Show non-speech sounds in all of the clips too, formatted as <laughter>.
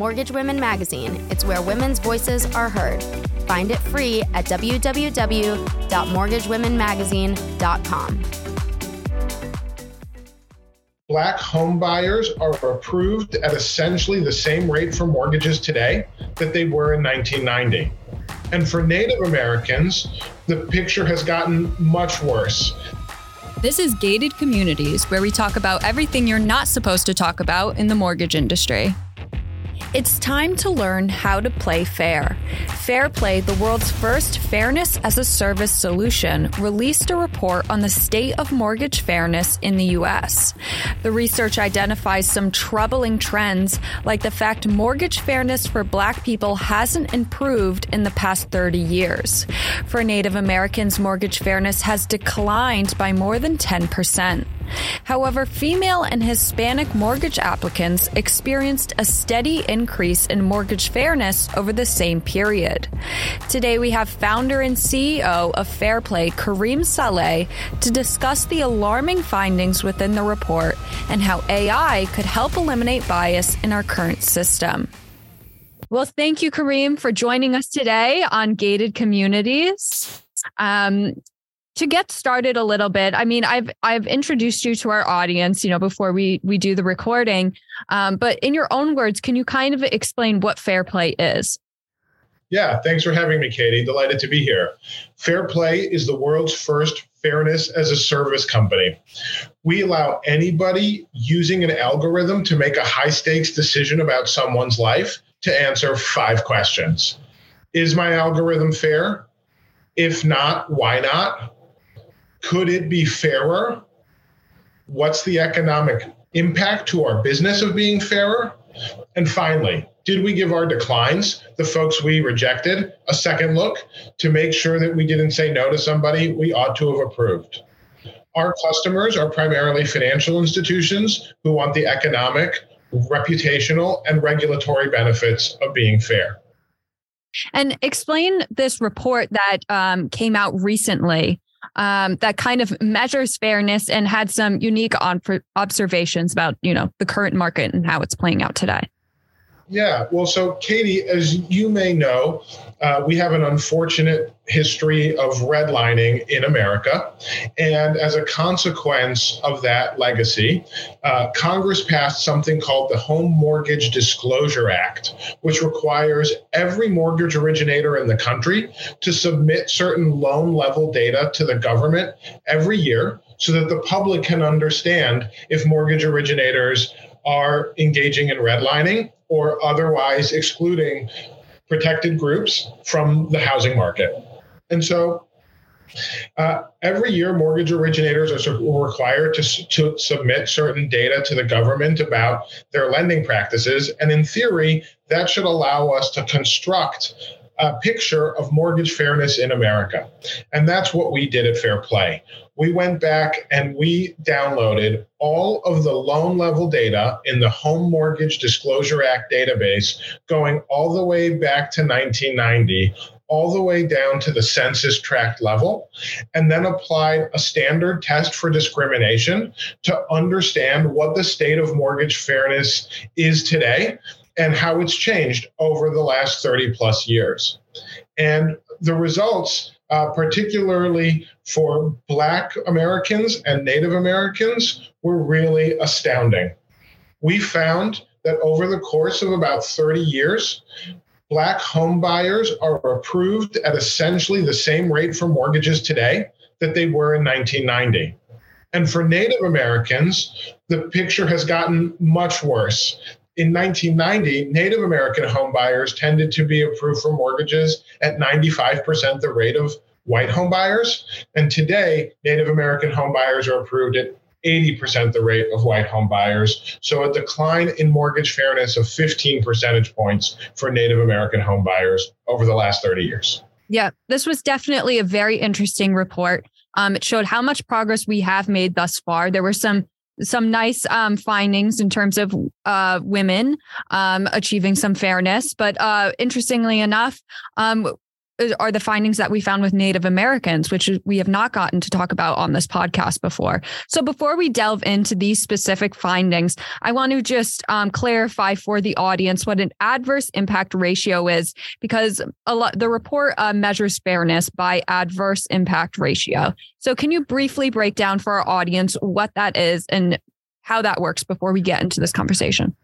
Mortgage Women Magazine. It's where women's voices are heard. Find it free at www.mortgagewomenmagazine.com. Black home buyers are approved at essentially the same rate for mortgages today that they were in 1990. And for Native Americans, the picture has gotten much worse. This is Gated Communities, where we talk about everything you're not supposed to talk about in the mortgage industry. It's time to learn how to play fair. FairPlay, the world's first fairness as a service solution, released a report on the state of mortgage fairness in the U.S. The research identifies some troubling trends, like the fact mortgage fairness for Black people hasn't improved in the past 30 years. For Native Americans, mortgage fairness has declined by more than 10%. However, female and Hispanic mortgage applicants experienced a steady increase in mortgage fairness over the same period. Today, we have founder and CEO of FairPlay, Kareem Saleh, to discuss the alarming findings within the report and how AI could help eliminate bias in our current system. Well, thank you, Kareem, for joining us today on Gated Communities. Um, to get started a little bit i mean i've i've introduced you to our audience you know before we we do the recording. Um, but in your own words can you kind of explain what FairPlay is? Yeah thanks for having me katie. Delighted to be here. FairPlay is the world's first fairness as a service company. We allow anybody using an algorithm to make a high stakes decision about someone's life to answer five questions. Is my algorithm fair? If not why not could it be fairer? What's the economic impact to our business of being fairer? And finally, did we give our declines, the folks we rejected, a second look to make sure that we didn't say no to somebody we ought to have approved? Our customers are primarily financial institutions who want the economic, reputational, and regulatory benefits of being fair. And explain this report that um, came out recently um, that kind of measures fairness and had some unique on- observations about you know the current market and how it's playing out today. Yeah, well, so Katie, as you may know, uh, we have an unfortunate history of redlining in America. And as a consequence of that legacy, uh, Congress passed something called the Home Mortgage Disclosure Act, which requires every mortgage originator in the country to submit certain loan level data to the government every year so that the public can understand if mortgage originators are engaging in redlining or otherwise excluding protected groups from the housing market. And so uh, every year, mortgage originators are required to, to submit certain data to the government about their lending practices. And in theory, that should allow us to construct a picture of mortgage fairness in America. And that's what we did at FairPlay we went back and we downloaded all of the loan level data in the Home Mortgage Disclosure Act database, going all the way back to 1990, all the way down to the census tract level, and then applied a standard test for discrimination to understand what the state of mortgage fairness is today and how it's changed over the last 30 plus years. And the results uh, particularly for Black Americans and Native Americans, were really astounding. We found that over the course of about 30 years, Black home buyers are approved at essentially the same rate for mortgages today that they were in 1990. And for Native Americans, the picture has gotten much worse in 1990, Native American homebuyers tended to be approved for mortgages at 95% the rate of white homebuyers. And today, Native American homebuyers are approved at 80% the rate of white homebuyers. So a decline in mortgage fairness of 15 percentage points for Native American homebuyers over the last 30 years. Yeah, this was definitely a very interesting report. Um, it showed how much progress we have made thus far. There were some some nice um, findings in terms of uh, women um, achieving some fairness. But uh, interestingly enough, um, are the findings that we found with Native Americans, which we have not gotten to talk about on this podcast before. So, before we delve into these specific findings, I want to just um, clarify for the audience what an adverse impact ratio is, because a lot the report uh, measures fairness by adverse impact ratio. So, can you briefly break down for our audience what that is and how that works before we get into this conversation?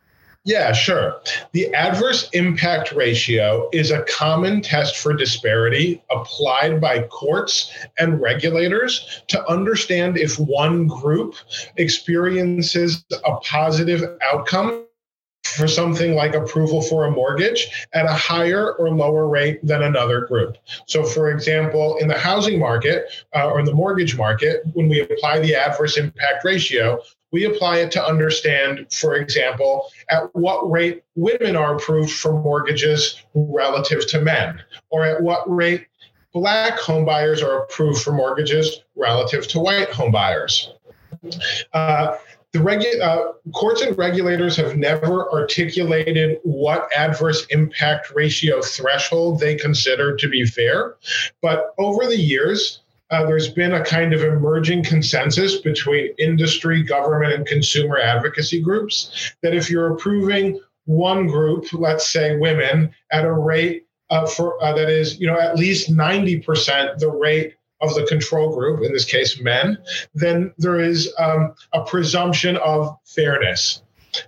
Yeah, sure. The adverse impact ratio is a common test for disparity applied by courts and regulators to understand if one group experiences a positive outcome for something like approval for a mortgage at a higher or lower rate than another group. So, for example, in the housing market uh, or in the mortgage market, when we apply the adverse impact ratio, we apply it to understand, for example, at what rate women are approved for mortgages relative to men, or at what rate black homebuyers are approved for mortgages relative to white homebuyers. Uh, the regu- uh, courts and regulators have never articulated what adverse impact ratio threshold they consider to be fair. But over the years, uh, there's been a kind of emerging consensus between industry, government, and consumer advocacy groups that if you're approving one group, let's say women, at a rate uh, for uh, that is, you know, at least 90% the rate of the control group, in this case, men, then there is um, a presumption of fairness.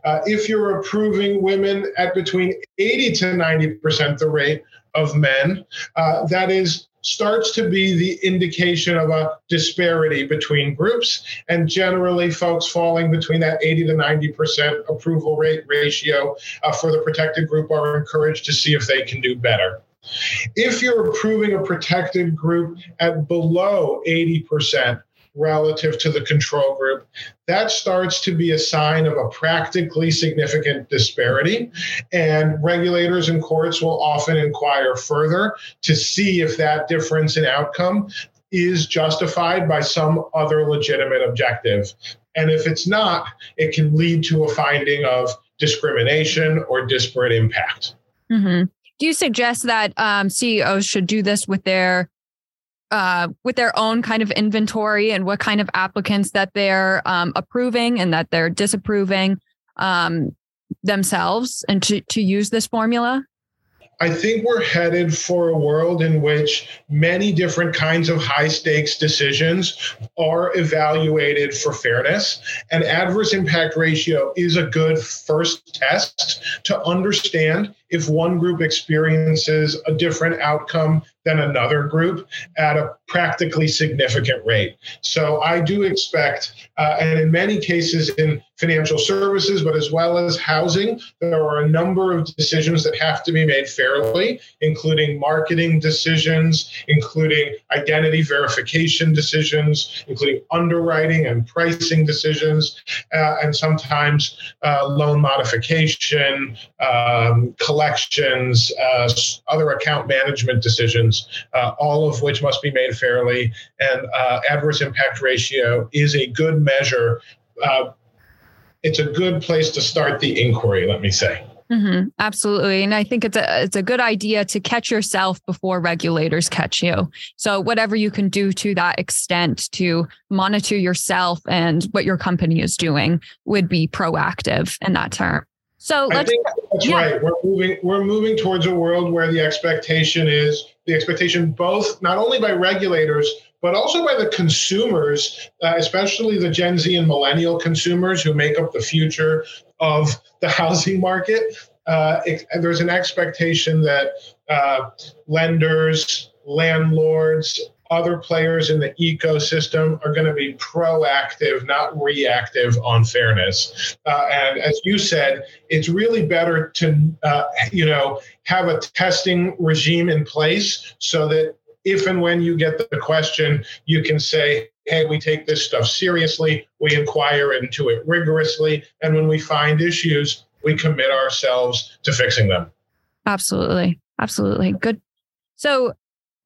Uh, if you're approving women at between 80 to 90% the rate of men, uh, that is starts to be the indication of a disparity between groups. And generally, folks falling between that 80 to 90% approval rate ratio uh, for the protected group are encouraged to see if they can do better. If you're approving a protected group at below 80%, relative to the control group, that starts to be a sign of a practically significant disparity. And regulators and courts will often inquire further to see if that difference in outcome is justified by some other legitimate objective. And if it's not, it can lead to a finding of discrimination or disparate impact. Mm-hmm. Do you suggest that um, CEOs should do this with their uh, with their own kind of inventory and what kind of applicants that they're um, approving and that they're disapproving um, themselves and to, to use this formula? I think we're headed for a world in which many different kinds of high stakes decisions are evaluated for fairness. And adverse impact ratio is a good first test to understand if one group experiences a different outcome than another group at a practically significant rate. So I do expect, uh, and in many cases in financial services, but as well as housing, there are a number of decisions that have to be made fairly, including marketing decisions, including identity verification decisions, including underwriting and pricing decisions, uh, and sometimes uh, loan modification, um, collections, uh, other account management decisions, uh, all of which must be made fairly. And uh, adverse impact ratio is a good measure. Uh, it's a good place to start the inquiry, let me say. Mm-hmm, absolutely, and I think it's a it's a good idea to catch yourself before regulators catch you. So whatever you can do to that extent to monitor yourself and what your company is doing would be proactive in that term. So I think that's yeah. right. We're moving we're moving towards a world where the expectation is the expectation both not only by regulators but also by the consumers, uh, especially the Gen Z and millennial consumers who make up the future of the <laughs> housing market. Uh, it, there's an expectation that uh, lenders, landlords, other players in the ecosystem are going to be proactive, not reactive on fairness. Uh, and as you said, it's really better to, uh, you know, have a testing regime in place so that if and when you get the question, you can say, hey, we take this stuff seriously, we inquire into it rigorously, and when we find issues, we commit ourselves to fixing them. Absolutely. Absolutely. Good. So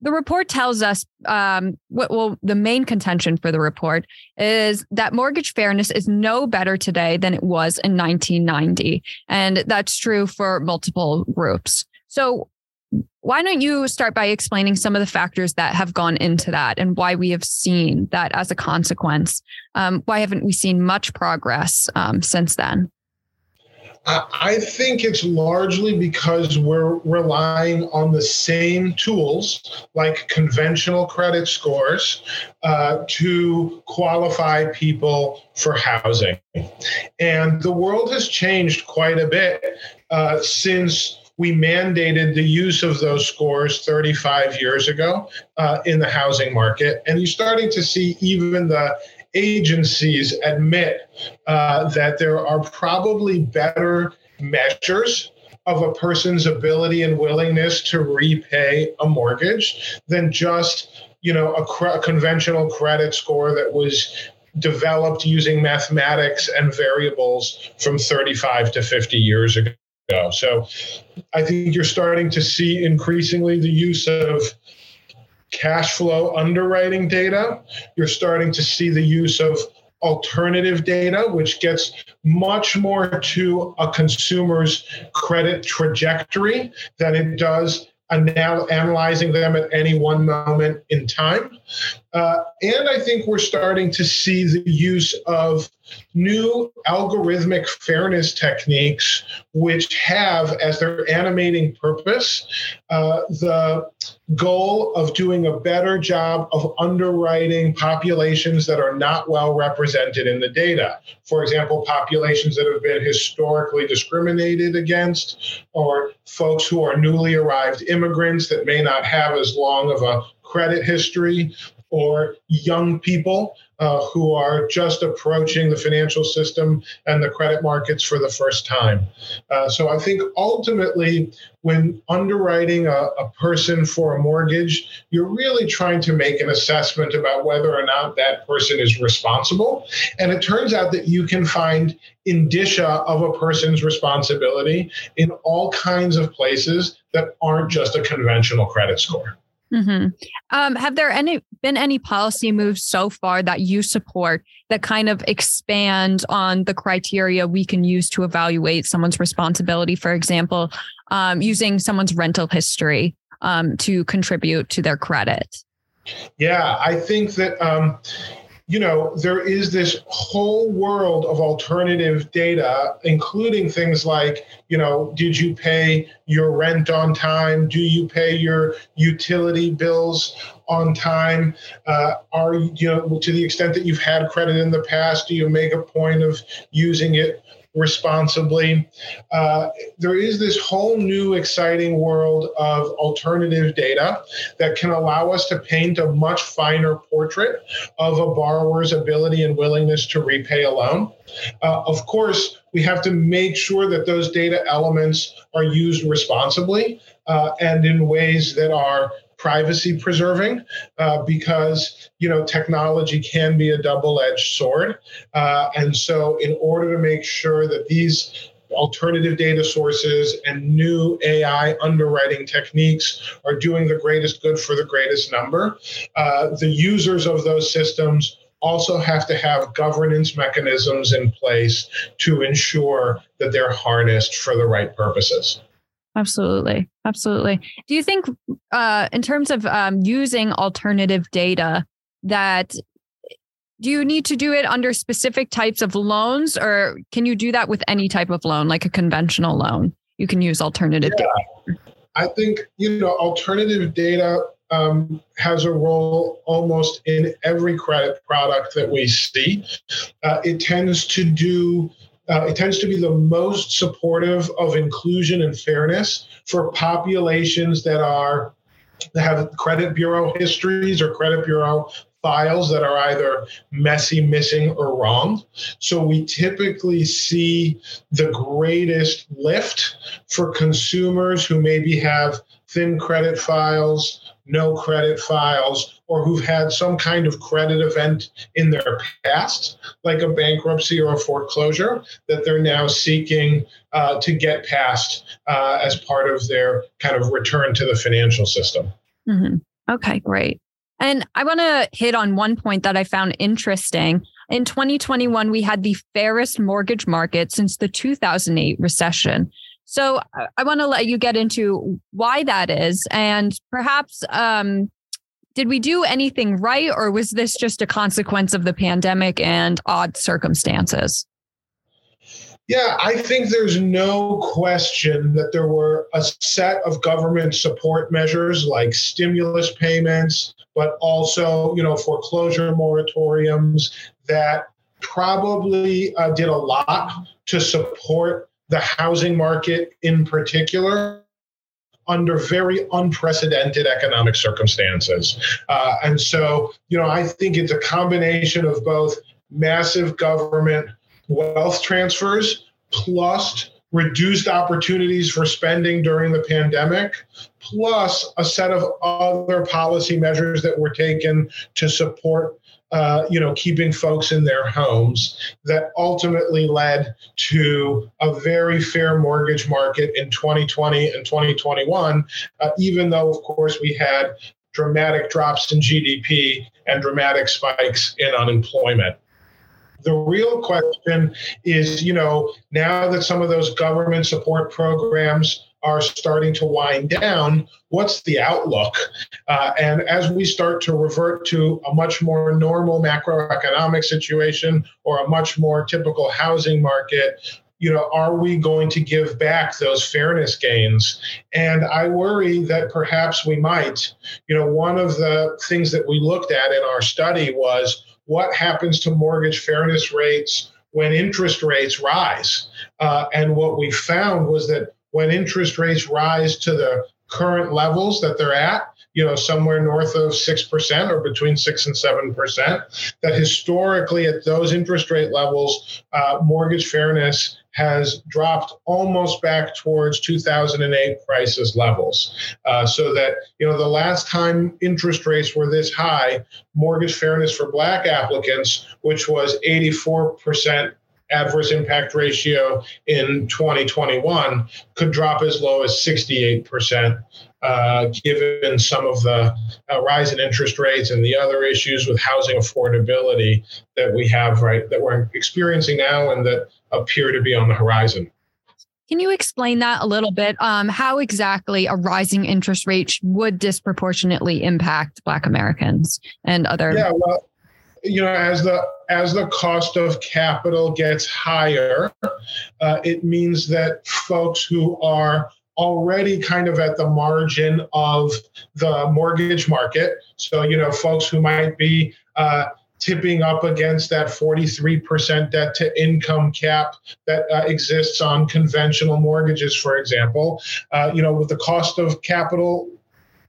the report tells us um, what well the main contention for the report is that mortgage fairness is no better today than it was in 1990 and that's true for multiple groups so why don't you start by explaining some of the factors that have gone into that and why we have seen that as a consequence? Um, why haven't we seen much progress um, since then? I think it's largely because we're relying on the same tools like conventional credit scores uh, to qualify people for housing. And the world has changed quite a bit uh, since we mandated the use of those scores 35 years ago uh, in the housing market. And you're starting to see even the agencies admit uh, that there are probably better measures of a person's ability and willingness to repay a mortgage than just you know a, cr- a conventional credit score that was developed using mathematics and variables from 35 to 50 years ago. So i think you're starting to see increasingly the use of cash flow underwriting data. You're starting to see the use of alternative data, which gets much more to a consumer's credit trajectory than it does anal- analyzing them at any one moment in time. Uh, and I think we're starting to see the use of new algorithmic fairness techniques, which have as their animating purpose uh, the goal of doing a better job of underwriting populations that are not well represented in the data. For example, populations that have been historically discriminated against, or folks who are newly arrived immigrants that may not have as long of a credit history, or young people uh, who are just approaching the financial system and the credit markets for the first time. Uh, so I think ultimately, when underwriting a, a, person for a mortgage, you're really trying to make an assessment about whether or not that person is responsible. And it turns out that you can find indicia of a person's responsibility in all kinds of places that aren't just a conventional credit score. Mm-hmm. Um, have there any been any policy moves so far that you support that kind of expand on the criteria we can use to evaluate someone's responsibility? For example, um, using someone's rental history um, to contribute to their credit. Yeah, I think that um, you know, there is this whole world of alternative data, including things like, you know, did you pay your rent on time? Do you pay your utility bills on time? Uh, are you know, to the extent that you've had credit in the past, do you make a point of using it responsibly. Uh, there is this whole new exciting world of alternative data that can allow us to paint a much finer portrait of a borrower's ability and willingness to repay a loan. Uh, of course, we have to make sure that those data elements are used responsibly uh, and in ways that are privacy preserving uh, because you know technology can be a double-edged sword. Uh, and so in order to make sure that these alternative data sources and new ai underwriting techniques are doing the greatest good for the greatest number uh, the users of those systems also have to have governance mechanisms in place to ensure that they're harnessed for the right purposes Absolutely. Absolutely. Do you think, uh, in terms of um, using alternative data, that do you need to do it under specific types of loans or can you do that with any type of loan, like a conventional loan? You can use alternative yeah. data. I think, you know, alternative data um, has a role almost in every credit product that we see. Uh, it tends to do uh, it tends to be the most supportive of inclusion and fairness for populations that are that have credit bureau histories or credit bureau files that are either messy, missing, or wrong. So we typically see the greatest lift for consumers who maybe have thin credit files, no credit files, or who've had some kind of credit event in their past, like a bankruptcy or a foreclosure, that they're now seeking uh, to get past uh, as part of their kind of return to the financial system. Mm-hmm. Okay, great. And I want to hit on one point that I found interesting. In 2021, we had the fairest mortgage market since the 2008 recession. So I want to let you get into why that is, and perhaps um, did we do anything right, or was this just a consequence of the pandemic and odd circumstances? Yeah, I think there's no question that there were a set of government support measures like stimulus payments, but also, you know, foreclosure moratoriums that probably uh, did a lot to support the housing market in particular under very unprecedented economic circumstances. Uh, and so, you know, I think it's a combination of both massive government wealth transfers plus reduced opportunities for spending during the pandemic, plus a set of other policy measures that were taken to support uh, you know, keeping folks in their homes that ultimately led to a very fair mortgage market in 2020 and 2021, uh, even though, of course, we had dramatic drops in GDP and dramatic spikes in unemployment. The real question is, you know, now that some of those government support programs are starting to wind down, what's the outlook? Uh, and as we start to revert to a much more normal macroeconomic situation or a much more typical housing market, you know, are we going to give back those fairness gains? And I worry that perhaps we might. You know, one of the things that we looked at in our study was what happens to mortgage fairness rates when interest rates rise. Uh, and what we found was that when interest rates rise to the current levels that they're at, you know, somewhere north of 6% or between 6 and 7%, that historically at those interest rate levels, uh, mortgage fairness has dropped almost back towards 2008 crisis levels. Uh, so that, you know, the last time interest rates were this high, mortgage fairness for black applicants, which was 84% adverse impact ratio in 2021 could drop as low as 68%, uh, given some of the uh, rise in interest rates and the other issues with housing affordability that we have, right, that we're experiencing now and that appear to be on the horizon. Can you explain that a little bit? Um, how exactly a rising interest rate would disproportionately impact Black Americans and other? Yeah, well, you know, as the as the cost of capital gets higher, uh, it means that folks who are already kind of at the margin of the mortgage market, so you know, folks who might be uh, tipping up against that 43% debt to income cap that uh, exists on conventional mortgages, for example. Uh, you know, with the cost of capital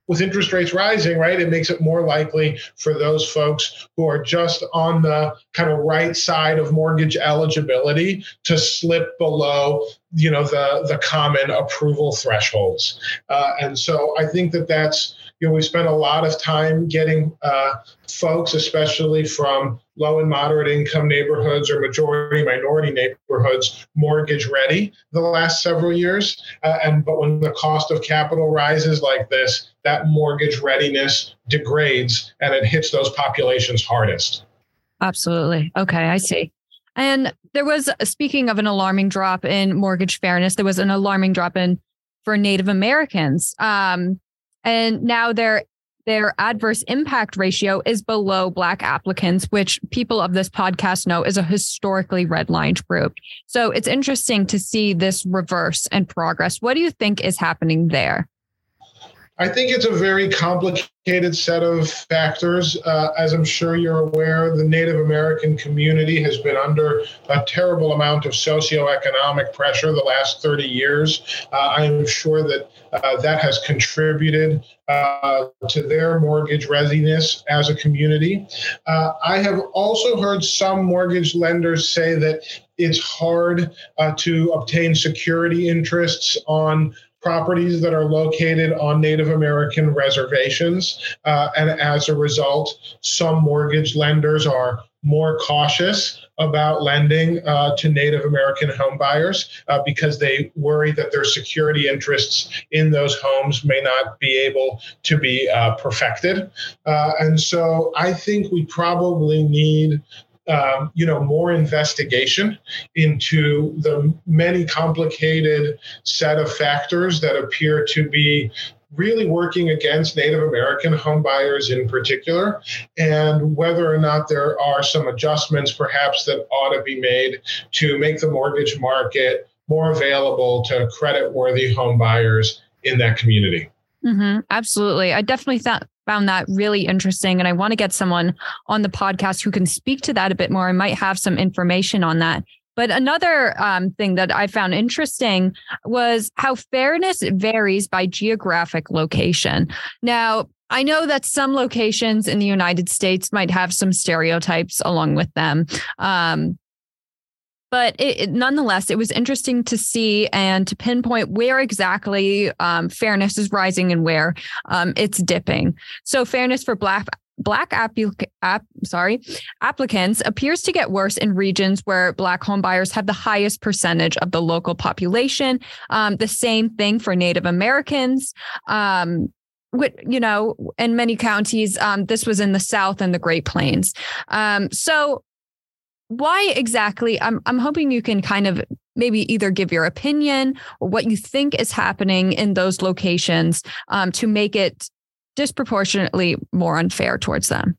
with interest rates rising, right, it makes it more likely for those folks who are just on the kind of right side of mortgage eligibility to slip below, you know, the the common approval thresholds. Uh, and so I think that that's you know we spent a lot of time getting uh, folks, especially from low and moderate income neighborhoods or majority minority neighborhoods mortgage ready the last several years. Uh, and but when the cost of capital rises like this that mortgage readiness degrades and it hits those populations hardest. Absolutely. Okay i see. And there was speaking of an alarming drop in mortgage fairness there was an alarming drop in for native americans. Um, and now they're their adverse impact ratio is below Black applicants, which people of this podcast know is a historically redlined group. So it's interesting to see this reverse and progress. What do you think is happening there? I think it's a very complicated set of factors. Uh, as I'm sure you're aware, the Native American community has been under a terrible amount of socioeconomic pressure the last 30 years. Uh, I'm sure that uh, that has contributed uh, to their mortgage readiness as a community. Uh, I have also heard some mortgage lenders say that it's hard uh, to obtain security interests on properties that are located on Native American reservations. Uh, and as a result, some mortgage lenders are more cautious about lending uh, to Native American homebuyers uh, because they worry that their security interests in those homes may not be able to be uh, perfected. Uh, and so I think we probably need um, you know, more investigation into the many complicated set of factors that appear to be really working against Native American homebuyers in particular, and whether or not there are some adjustments perhaps that ought to be made to make the mortgage market more available to credit worthy homebuyers in that community. Mm-hmm, absolutely. I definitely thought found that really interesting. And I want to get someone on the podcast who can speak to that a bit more. I might have some information on that. But another um, thing that I found interesting was how fairness varies by geographic location. Now, I know that some locations in the United States might have some stereotypes along with them. Um, but it, it, nonetheless, it was interesting to see and to pinpoint where exactly um, fairness is rising and where um, it's dipping. So, fairness for Black Black applic- app, sorry, applicants appears to get worse in regions where Black homebuyers have the highest percentage of the local population. Um, the same thing for Native Americans. Um, you know, in many counties, um, this was in the South and the Great Plains. Um, so, why exactly? I'm I'm hoping you can kind of maybe either give your opinion or what you think is happening in those locations um, to make it disproportionately more unfair towards them?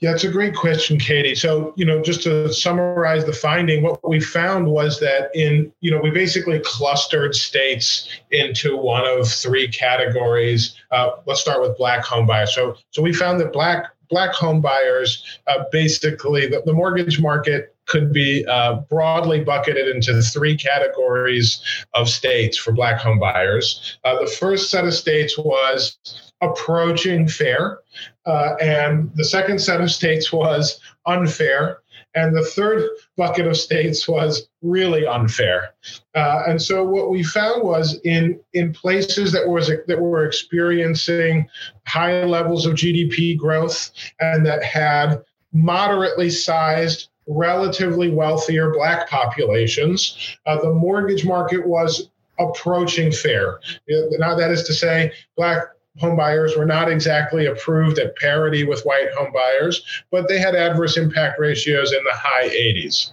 Yeah, it's a great question, Katie. So, you know, just to summarize the finding, what we found was that in, you know, we basically clustered states into one of three categories. Uh, let's start with black home buyers. So, so we found that black black home buyers uh, basically the, the mortgage market could be uh, broadly bucketed into three categories of states for black home buyers. Uh, the first set of states was approaching fair. Uh, and the second set of states was unfair. And the third bucket of states was really unfair. Uh, and so what we found was in, in places that was that were experiencing high levels of GDP growth and that had moderately sized relatively wealthier black populations, uh, the mortgage market was approaching fair. Now, that is to say, black home buyers were not exactly approved at parity with white home buyers, but they had adverse impact ratios in the high 80s.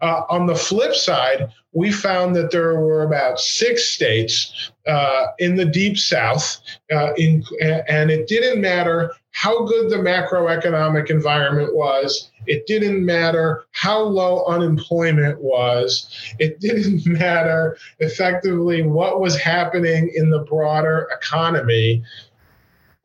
Uh, on the flip side, we found that there were about six states uh, in the deep south, uh, in, and it didn't matter how good the macroeconomic environment was. It didn't matter how low unemployment was. It <laughs> didn't matter effectively what was happening in the broader economy.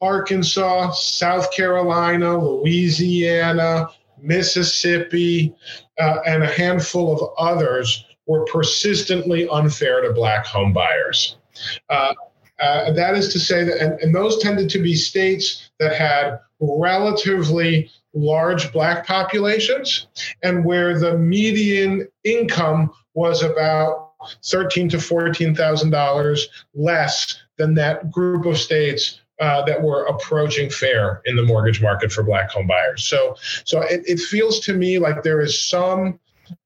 Arkansas, South Carolina, Louisiana, Mississippi, uh, and a handful of others were persistently unfair to black home buyers. Uh, uh, that is to say that, and, and those tended to be states that had relatively large black populations and where the median income was about thirteen to fourteen thousand dollars less than that group of states uh, that were approaching fair in the mortgage market for black home buyers. So, so it, it feels to me like there is some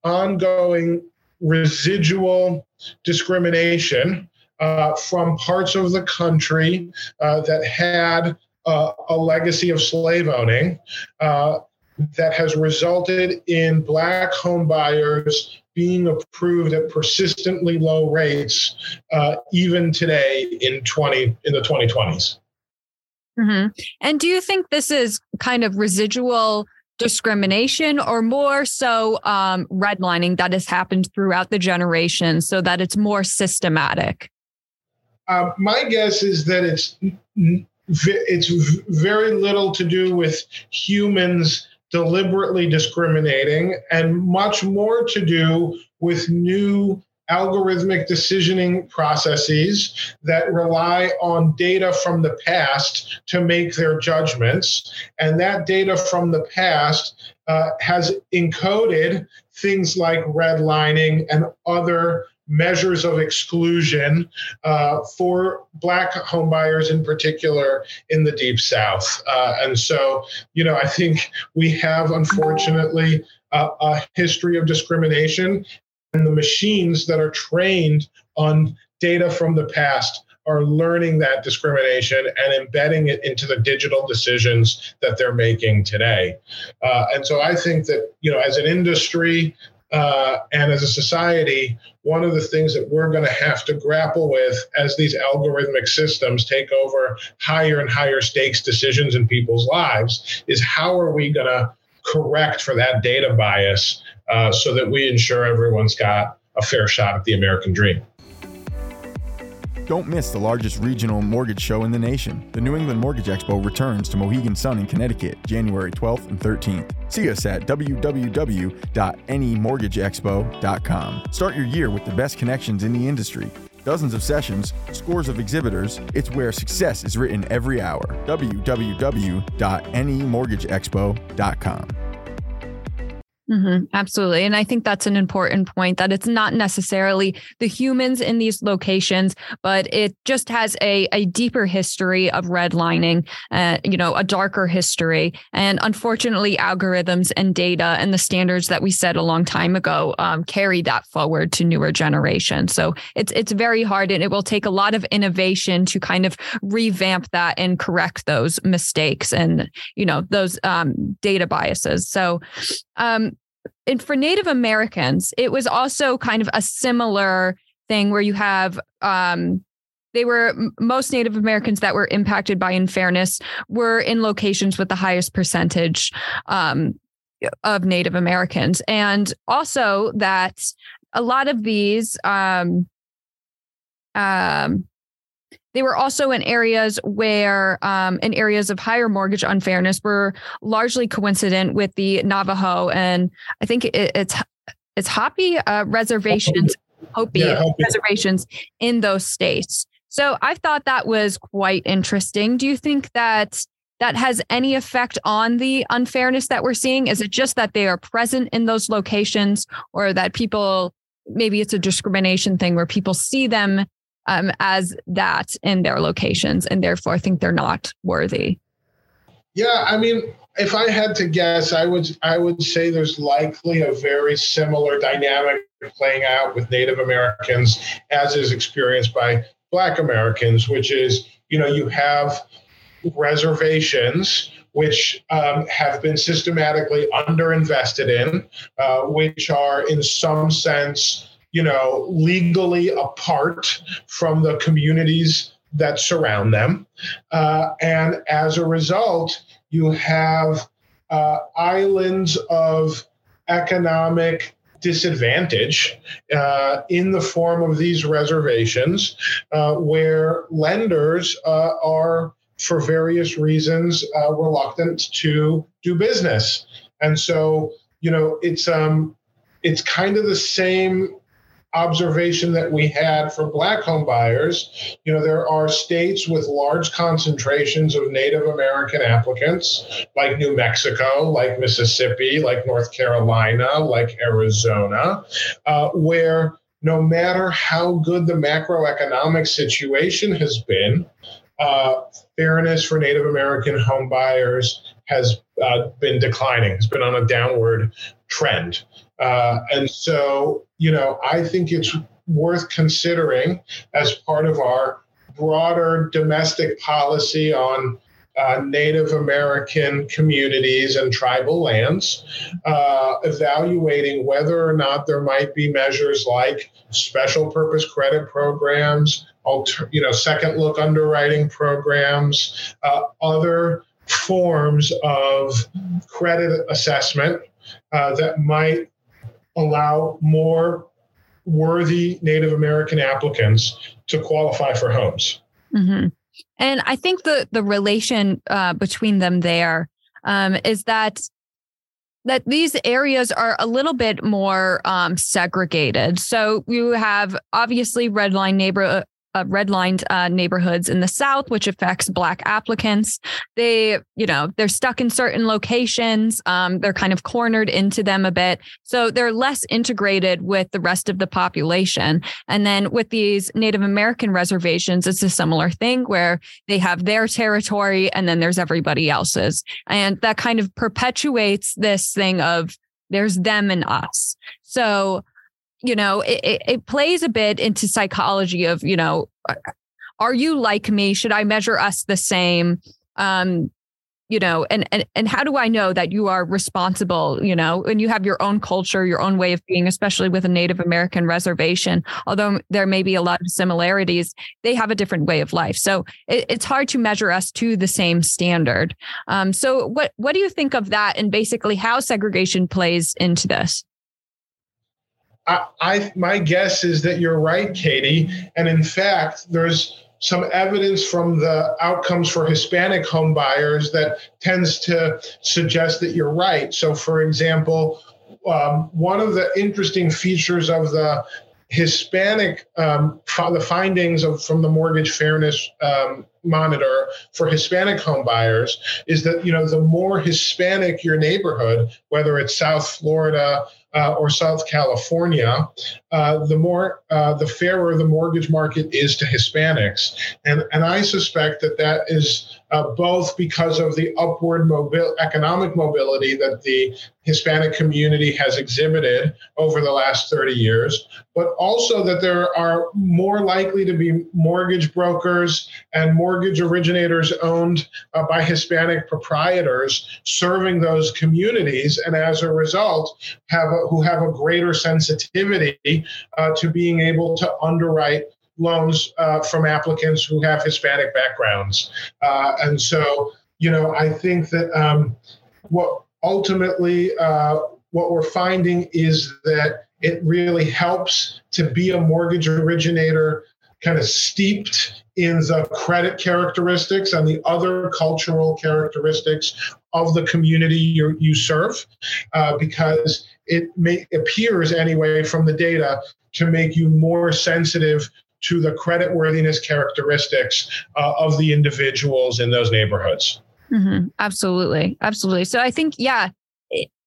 ongoing residual discrimination uh, from parts of the country uh, that had uh, a legacy of slave owning uh, that has resulted in black home buyers being approved at persistently low rates uh, even today in 20 in the 2020s mm-hmm. and do you think this is kind of residual discrimination or more so um, redlining that has happened throughout the generation so that it's more systematic? Uh, my guess is that it's it's very little to do with humans deliberately discriminating and much more to do with new algorithmic decisioning processes that rely on data from the past to make their judgments. And that data from the past uh, has encoded things like redlining and other measures of exclusion uh, for black homebuyers in particular in the deep south uh, and so you know i think we have unfortunately a, a history of discrimination and the machines that are trained on data from the past are learning that discrimination and embedding it into the digital decisions that they're making today. Uh, and so I think that, you know, as an industry, uh, and as a society, one of the things that we're going to have to grapple with as these algorithmic systems take over higher and higher stakes decisions in people's lives is how are we going to correct for that data bias uh, so that we ensure everyone's got a fair shot at the American dream. Don't miss the largest regional mortgage show in the nation. The New England Mortgage Expo returns to Mohegan Sun in Connecticut, January 12th and 13th. See us at www.nemortgageexpo.com. Start your year with the best connections in the industry. Dozens of sessions, scores of exhibitors. It's where success is written every hour. www.nemortgageexpo.com. Mm-hmm, absolutely. And I think that's an important point that it's not necessarily the humans in these locations, but it just has a, a deeper history of redlining, uh, you know, a darker history. And unfortunately, algorithms and data and the standards that we set a long time ago um, carry that forward to newer generations. So it's, it's very hard and it will take a lot of innovation to kind of revamp that and correct those mistakes and, you know, those um, data biases. So, um, and for Native Americans, it was also kind of a similar thing where you have um, they were most Native Americans that were impacted by unfairness were in locations with the highest percentage um, of Native Americans, and also that a lot of these um, um, they were also in areas where, um, in areas of higher mortgage unfairness, were largely coincident with the Navajo and I think it, it's it's Hopi uh, reservations, Hopi yeah, reservations in those states. So I thought that was quite interesting. Do you think that that has any effect on the unfairness that we're seeing? Is it just that they are present in those locations, or that people maybe it's a discrimination thing where people see them um, as that in their locations and therefore think they're not worthy. Yeah, I mean, if I had to guess, I would I would say there's likely a very similar dynamic playing out with Native Americans as is experienced by Black Americans, which is you know you have reservations which um, have been systematically underinvested in, uh, which are in some sense you know, legally apart from the communities that surround them. Uh, and as a result, you have uh, islands of economic disadvantage uh, in the form of these reservations uh, where lenders uh, are, for various reasons, uh, reluctant to do business. And so, you know, it's um, it's kind of the same observation that we had for black home buyers you know there are states with large concentrations of native american applicants like new mexico like mississippi like north carolina like arizona uh, where no matter how good the macroeconomic situation has been uh, fairness for native american home buyers has uh, been declining has been on a downward trend uh, and so, you know, I think it's worth considering as part of our broader domestic policy on uh, Native American communities and tribal lands, uh, evaluating whether or not there might be measures like special purpose credit programs, alter, you know, second look underwriting programs, uh, other forms of credit assessment uh, that might allow more worthy Native American applicants to qualify for homes. Mm-hmm. And I think the the relation uh, between them there um, is that that these areas are a little bit more um, segregated. So you have obviously redline neighbor uh, redlined uh, neighborhoods in the South, which affects Black applicants. They, you know, they're stuck in certain locations. Um, they're kind of cornered into them a bit. So they're less integrated with the rest of the population. And then with these Native American reservations, it's a similar thing where they have their territory and then there's everybody else's. And that kind of perpetuates this thing of there's them and us. So you know, it, it, plays a bit into psychology of, you know, are you like me? Should I measure us the same? Um, you know and, and and how do i know that you are responsible you know and you have your own culture your own way of being especially with a native american reservation although there may be a lot of similarities they have a different way of life so it, it's hard to measure us to the same standard um, so what what do you think of that and basically how segregation plays into this I, I my guess is that you're right katie and in fact there's some evidence from the outcomes for Hispanic home buyers that tends to suggest that you're right. So, for example, um, one of the interesting features of the Hispanic, um, the findings of from the Mortgage Fairness um, Monitor for Hispanic home buyers is that you know the more Hispanic your neighborhood, whether it's South Florida, uh, or South California, uh, the more uh, the fairer the mortgage market is to Hispanics, and and I suspect that that is uh, both because of the upward mobil- economic mobility that the Hispanic community has exhibited over the last 30 years, but also that there are more likely to be mortgage brokers and mortgage originators owned uh, by Hispanic proprietors serving those communities, and as a result, have a, who have a greater sensitivity uh, to being able to underwrite loans uh, from applicants who have Hispanic backgrounds. Uh, and so, you know, I think that um, what ultimately uh, what we're finding is that it really helps to be a mortgage originator kind of steeped in the credit characteristics and the other cultural characteristics of the community you, you serve uh, because it may, appears anyway from the data to make you more sensitive to the credit worthiness characteristics uh, of the individuals in those neighborhoods. Mm-hmm. Absolutely. Absolutely. So I think, yeah,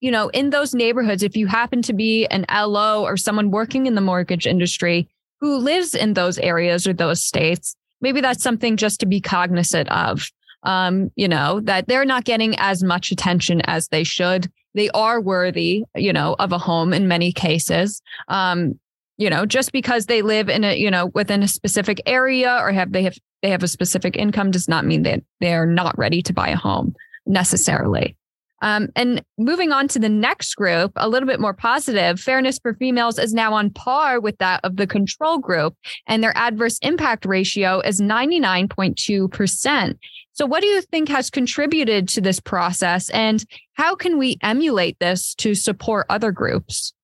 you know, in those neighborhoods, if you happen to be an LO or someone working in the mortgage industry who lives in those areas or those states, maybe that's something just to be cognizant of. Um, you know, that they're not getting as much attention as they should. They are worthy, you know, of a home in many cases. Um, you know, just because they live in a, you know, within a specific area or have they have they have a specific income does not mean that they're not ready to buy a home necessarily. Um, and moving on to the next group, a little bit more positive, fairness for females is now on par with that of the control group, and their adverse impact ratio is 99.2%. So, what do you think has contributed to this process, and how can we emulate this to support other groups?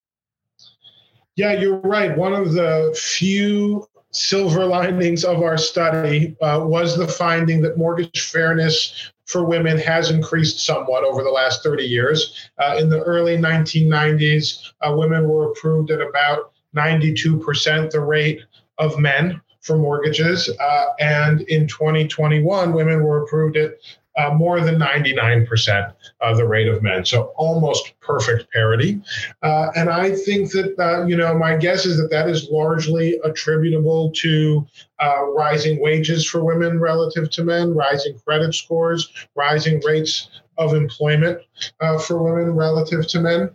Yeah, you're right. One of the few silver linings of our study uh, was the finding that mortgage fairness for women has increased somewhat over the last 30 years. Uh, in the early 1990s, uh, women were approved at about 92% the rate of men for mortgages. Uh, and in 2021, women were approved at uh, more than 99% of the rate of men. So almost perfect parity. Uh, and I think that, uh, you know, my guess is that that is largely attributable to uh, rising wages for women relative to men, rising credit scores, rising rates of employment uh, for women relative to men.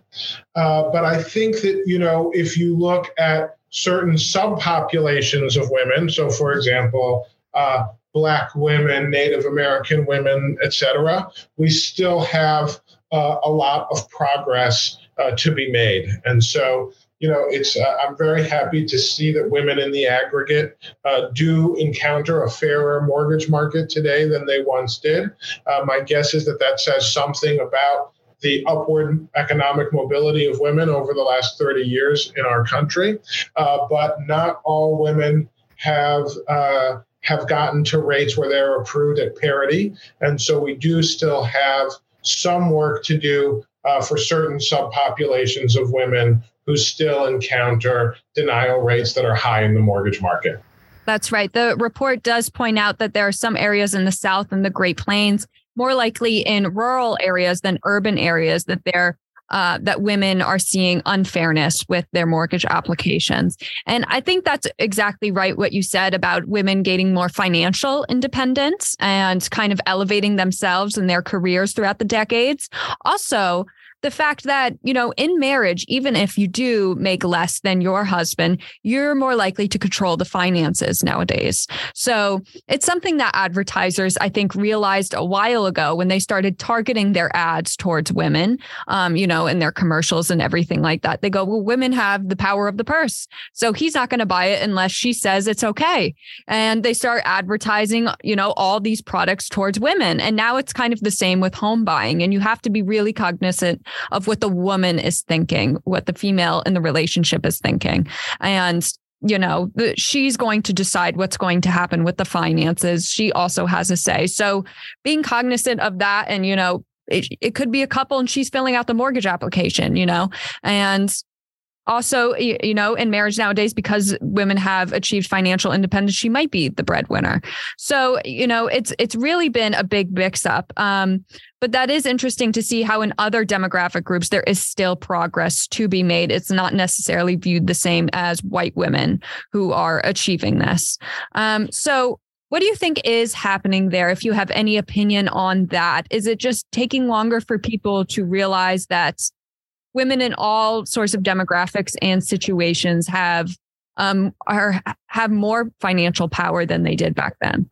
Uh, but I think that, you know, if you look at certain subpopulations of women, so for example, uh, Black women, Native American women, etc., we still have uh, a lot of progress uh, to be made. And so, you know, it's uh, I'm very happy to see that women in the aggregate uh, do encounter a fairer mortgage market today than they once did. Uh, my guess is that that says something about the upward economic mobility of women over the last 30 years in our country. Uh, but not all women have uh, have gotten to rates where they're approved at parity. And so we do still have some work to do uh, for certain subpopulations of women who still encounter denial rates that are high in the mortgage market. That's right. The report does point out that there are some areas in the South and the Great Plains, more likely in rural areas than urban areas, that they're uh, that women are seeing unfairness with their mortgage applications. And I think that's exactly right what you said about women gaining more financial independence and kind of elevating themselves and their careers throughout the decades. Also, the fact that, you know, in marriage, even if you do make less than your husband, you're more likely to control the finances nowadays. So it's something that advertisers, I think, realized a while ago when they started targeting their ads towards women, um, you know, in their commercials and everything like that. They go, well, women have the power of the purse. So he's not going to buy it unless she says it's okay. And they start advertising, you know, all these products towards women. And now it's kind of the same with home buying. And you have to be really cognizant of what the woman is thinking, what the female in the relationship is thinking. And you know, she's going to decide what's going to happen with the finances. She also has a say. So being cognizant of that and, you know, it, it could be a couple and she's filling out the mortgage application, you know, and also you know in marriage nowadays because women have achieved financial independence she might be the breadwinner. So you know it's it's really been a big mix up. Um, but that is interesting to see how in other demographic groups there is still progress to be made. It's not necessarily viewed the same as white women who are achieving this. Um, so what do you think is happening there? If you have any opinion on that, is it just taking longer for people to realize that women in all sorts of demographics and situations have um, are have more financial power than they did back then.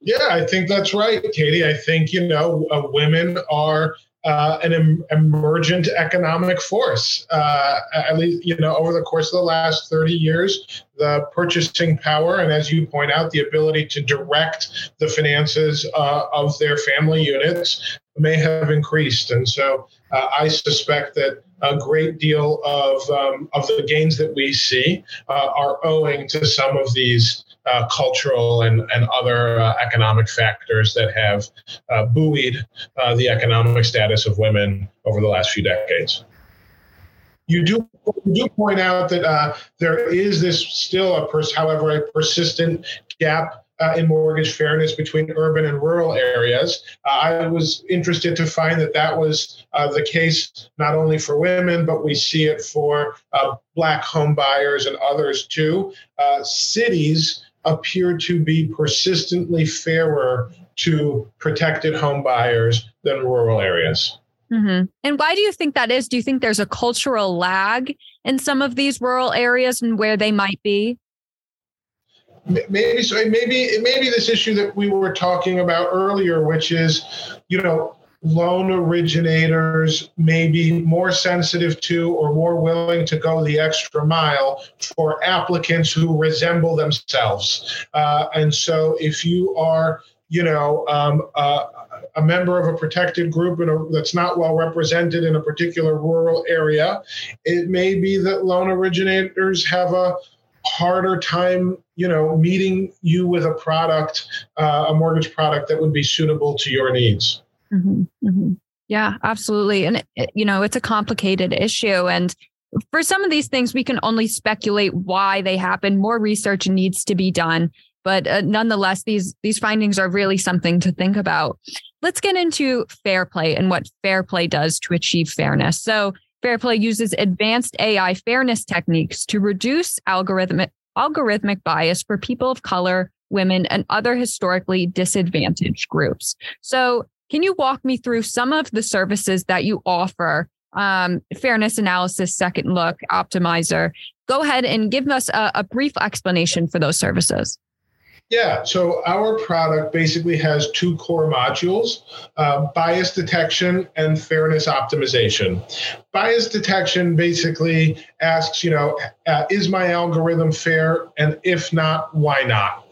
Yeah, I think that's right, Katie. I think you know uh, women are uh, an em- emergent economic force. Uh, at least, you know, over the course of the last 30 years, the purchasing power and, as you point out, the ability to direct the finances uh, of their family units may have increased. And so uh, I suspect that a great deal of, um, of the gains that we see uh, are owing to some of these uh, cultural and, and other uh, economic factors that have uh, buoyed uh, the economic status of women over the last few decades. You do you do point out that there is this still a pers- however a persistent gap uh, in mortgage fairness between urban and rural areas. Uh, I was interested to find that that was uh, the case not only for women, but we see it for uh, Black home buyers and others too. Uh, cities appear to be persistently fairer to protected home buyers than rural areas. Mm-hmm. And why do you think that is? Do you think there's a cultural lag in some of these rural areas and where they might be? Maybe so maybe it may be this issue that we were talking about earlier which is you know loan originators may be more sensitive to or more willing to go the extra mile for applicants who resemble themselves. Uh, and so if you are you know um, uh, a member of a protected group a, that's not well represented in a particular rural area it may be that loan originators have a harder time, you know, meeting you with a product, uh, a mortgage product that would be suitable to your needs. Mm-hmm, mm-hmm. Yeah, absolutely. And, it, you know, it's a complicated issue. And for some of these things, we can only speculate why they happen. More research needs to be done. But uh, nonetheless, these these findings are really something to think about. Let's get into FairPlay and what FairPlay does to achieve fairness. So, FairPlay uses advanced AI fairness techniques to reduce algorithmic, algorithmic bias for people of color, women, and other historically disadvantaged groups. So, can you walk me through some of the services that you offer? Um, fairness analysis, second look, optimizer. Go ahead and give us a, a brief explanation for those services. Yeah, so our product basically has two core modules uh, bias detection and fairness optimization. Bias detection basically asks, you know, uh, is my algorithm fair? And if not, why not?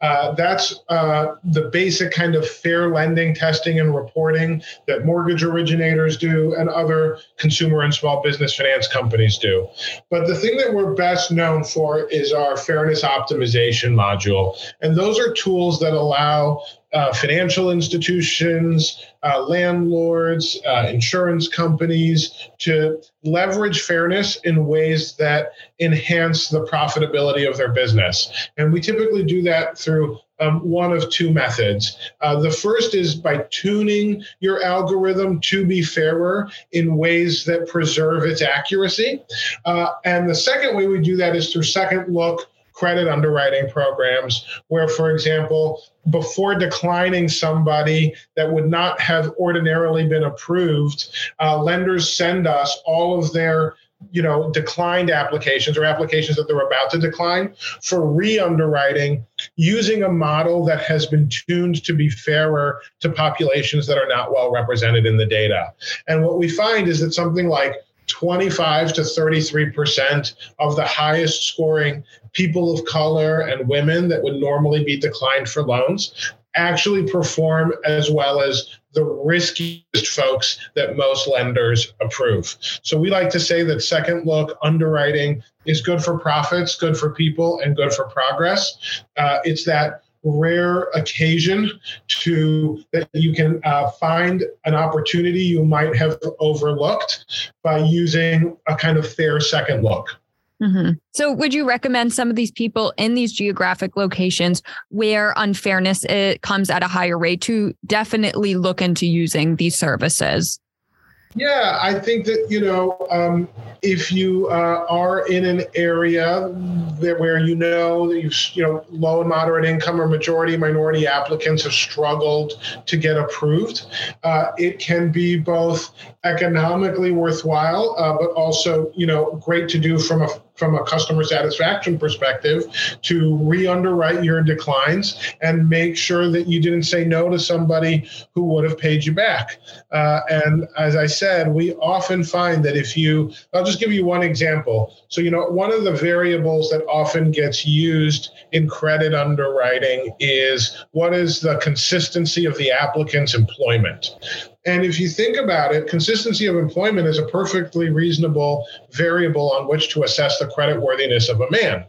Uh, that's uh, the basic kind of fair lending testing and reporting that mortgage originators do and other consumer and small business finance companies do. But the thing that we're best known for is our fairness optimization module. And those are tools that allow uh, financial institutions, uh, landlords, uh, insurance companies to leverage fairness in ways that enhance the profitability of their business. And we typically do that through um, one of two methods. Uh, the first is by tuning your algorithm to be fairer in ways that preserve its accuracy. Uh, and the second way we do that is through second look credit underwriting programs, where, for example, before declining somebody that would not have ordinarily been approved, uh, lenders send us all of their you know declined applications or applications that they're about to decline for re-underwriting using a model that has been tuned to be fairer to populations that are not well represented in the data. And what we find is that something like 25 to 33% of the highest scoring people of color and women that would normally be declined for loans actually perform as well as the riskiest folks that most lenders approve. So we like to say that second look underwriting is good for profits, good for people, and good for progress. Uh, it's that rare occasion to that you can uh, find an opportunity you might have overlooked by using a kind of fair second look. Mm-hmm. So, would you recommend some of these people in these geographic locations where unfairness it comes at a higher rate to definitely look into using these services? Yeah, I think that you know um, if you uh, are in an area that where you know that you you know low and moderate income or majority minority applicants have struggled to get approved, uh, it can be both economically worthwhile, uh, but also you know great to do from a from a customer satisfaction perspective to re-underwrite your declines and make sure that you didn't say no to somebody who would have paid you back. Uh, and as I said, we often find that if you, I'll just give you one example. So, you know, one of the variables that often gets used in credit underwriting is what is the consistency of the applicant's employment. And if you think about it, consistency of employment is a perfectly reasonable variable on which to assess the creditworthiness of a man.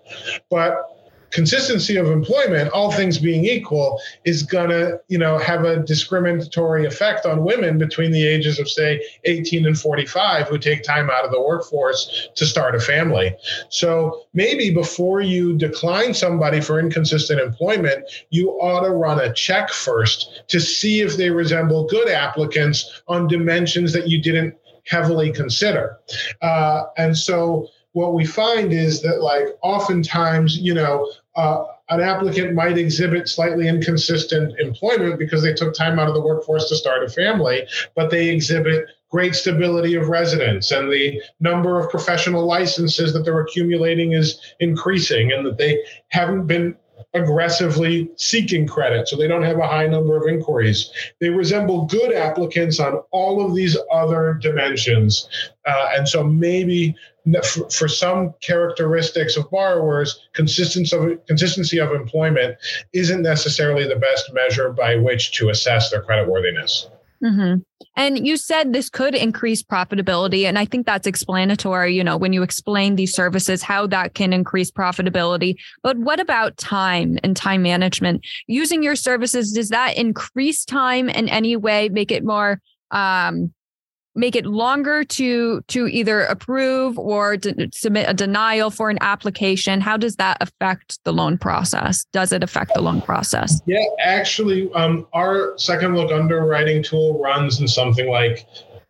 But consistency of employment, all things being equal, is gonna, you know, have a discriminatory effect on women between the ages of say 18 and 45 who take time out of the workforce to start a family. So maybe before you decline somebody for inconsistent employment, you ought to run a check first to see if they resemble good applicants on dimensions that you didn't heavily consider. Uh, and so what we find is that like oftentimes you know uh, an applicant might exhibit slightly inconsistent employment because they took time out of the workforce to start a family but they exhibit great stability of residence and the number of professional licenses that they're accumulating is increasing and that they haven't been aggressively seeking credit, so they don't have a high number of inquiries. They resemble good applicants on all of these other dimensions. Uh, and so maybe for, for some characteristics of borrowers, consistency of, consistency of employment isn't necessarily the best measure by which to assess their creditworthiness. Mm-hmm. And you said this could increase profitability. And I think that's explanatory, you know, when you explain these services, how that can increase profitability. But what about time and time management? Using your services, does that increase time in any way, make it more um, make it longer to to either approve or submit a denial for an application. How does that affect the loan process? Does it affect the loan process? Yeah actually um, our second look underwriting tool runs in something like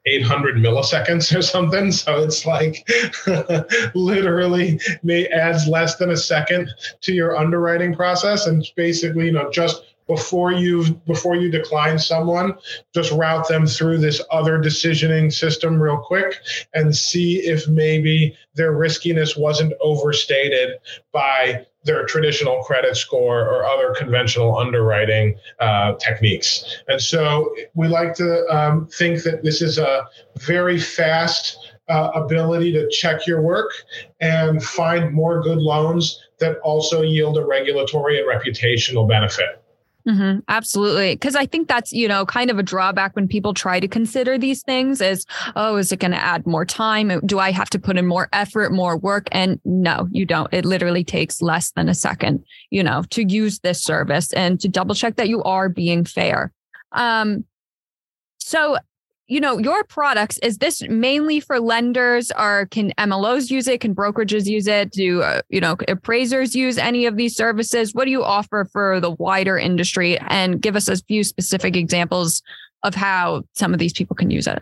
800 milliseconds or something. <laughs> So it's like <laughs> literally may adds less than a second to your underwriting process. And basically you know just before you before you decline someone just route them through this other decisioning system real quick and see if maybe their riskiness wasn't overstated by their traditional credit score or other conventional underwriting uh, techniques. And so we like to um, think that this is a very fast uh, ability to check your work and find more good loans that also yield a regulatory and reputational benefit Mm-hmm, absolutely. Because I think that's, you know, kind of a drawback when people try to consider these things is, oh, is it going to add more time? Do I have to put in more effort, more work? And no, you don't. It literally takes less than a second, you know, to use this service and to double check that you are being fair. Um, so you know, your products, is this mainly for lenders or can MLOs use it? Can brokerages use it? Do, uh, you know, appraisers use any of these services? What do you offer for the wider industry? And give us a few specific examples of how some of these people can use it.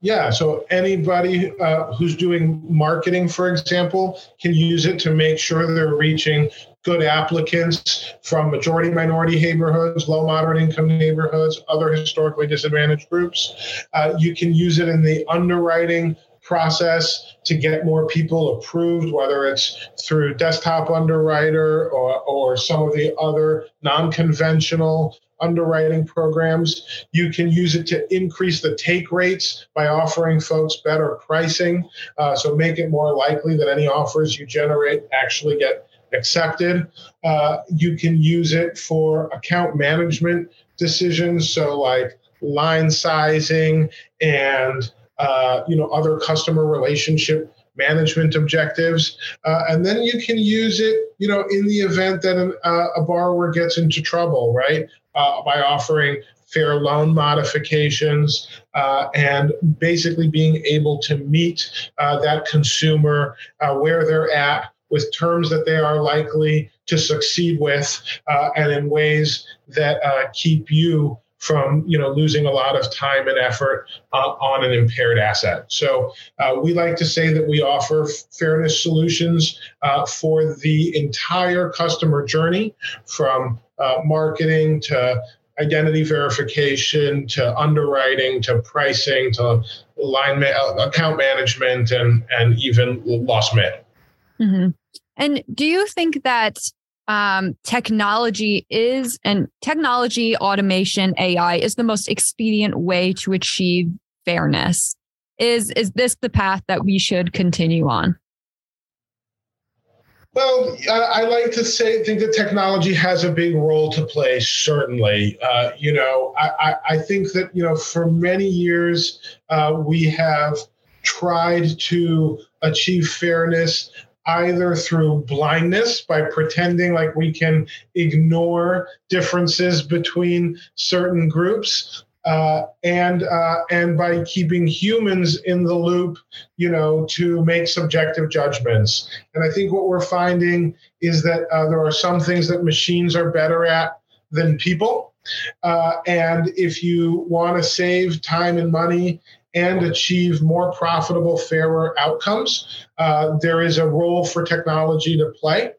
Yeah, so anybody uh, who's doing marketing, for example, can use it to make sure they're reaching good applicants from majority minority neighborhoods, low moderate income neighborhoods, other historically disadvantaged groups. Uh, you can use it in the underwriting process to get more people approved, whether it's through desktop underwriter or, or some of the other non conventional underwriting programs. You can use it to increase the take rates by offering folks better pricing. Uh, so make it more likely that any offers you generate actually get accepted. Uh, you can use it for account management decisions. So, like line sizing and uh, you know other customer relationship management objectives uh, and then you can use it you know in the event that an, uh, a borrower gets into trouble right uh, by offering fair loan modifications uh, and basically being able to meet uh, that consumer uh, where they're at with terms that they are likely to succeed with uh, and in ways that uh, keep you from you know losing a lot of time and effort uh, on an impaired asset. So uh, we like to say that we offer fairness solutions uh, for the entire customer journey, from uh, marketing to identity verification to underwriting to pricing to line ma- account management and and even loss management. Mm-hmm. And do you think that um, technology is and technology, automation, AI is the most expedient way to achieve fairness? Is is this the path that we should continue on? Well, I like to say think that technology has a big role to play. Certainly, uh, you know, I, I, think that you know for many years uh, we have tried to achieve fairness either through blindness by pretending like we can ignore differences between certain groups uh, and uh, and by keeping humans in the loop, you know, to make subjective judgments. And I think what we're finding is that uh, there are some things that machines are better at than people. Uh, and if you want to save time and money and achieve more profitable, fairer outcomes. Uh, there is a role for technology to play.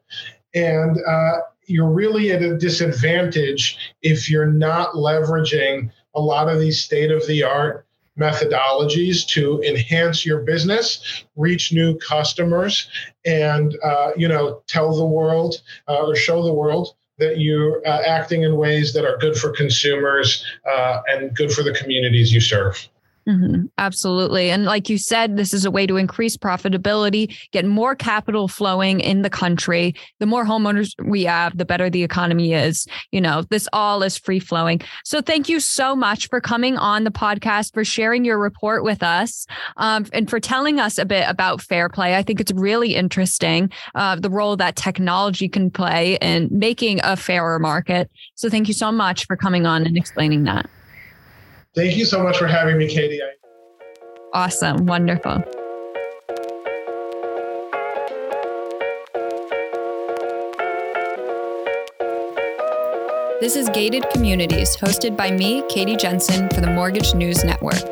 And uh, you're really at a disadvantage if you're not leveraging a lot of these state of the art methodologies to enhance your business, reach new customers, and uh, you know tell the world uh, or show the world that you're uh, acting in ways that are good for consumers uh, and good for the communities you serve. Mm-hmm. Absolutely. And like you said, this is a way to increase profitability, get more capital flowing in the country. The more homeowners we have, the better the economy is. You know, this all is free flowing. So thank you so much for coming on the podcast, for sharing your report with us, um, and for telling us a bit about FairPlay. I think it's really interesting uh, the role that technology can play in making a fairer market. So thank you so much for coming on and explaining that. Thank you so much for having me, Katie. Awesome. Wonderful. This is Gated Communities, hosted by me, Katie Jensen, for the Mortgage News Network.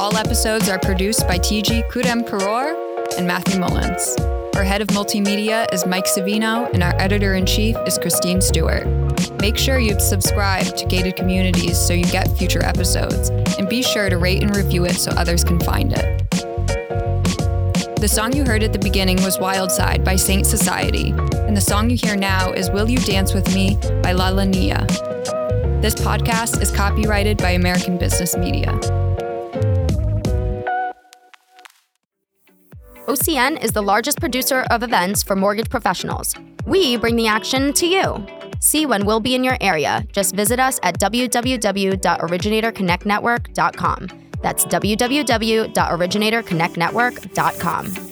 All episodes are produced by TG Kurem Karor and Matthew Mullins. Our head of multimedia is Mike Savino, and our editor in chief is Christine Stuart. Make sure you subscribe to Gated Communities so you get future episodes, and be sure to rate and review it so others can find it. The song you heard at the beginning was Wild Side by Saint Society, and the song you hear now is Will You Dance With Me by La La Nia. This podcast is copyrighted by American Business Media. OCN is the largest producer of events for mortgage professionals. We bring the action to you. See when we'll be in your area. Just visit us at www.originatorconnectnetwork.com. That's www.originatorconnectnetwork.com.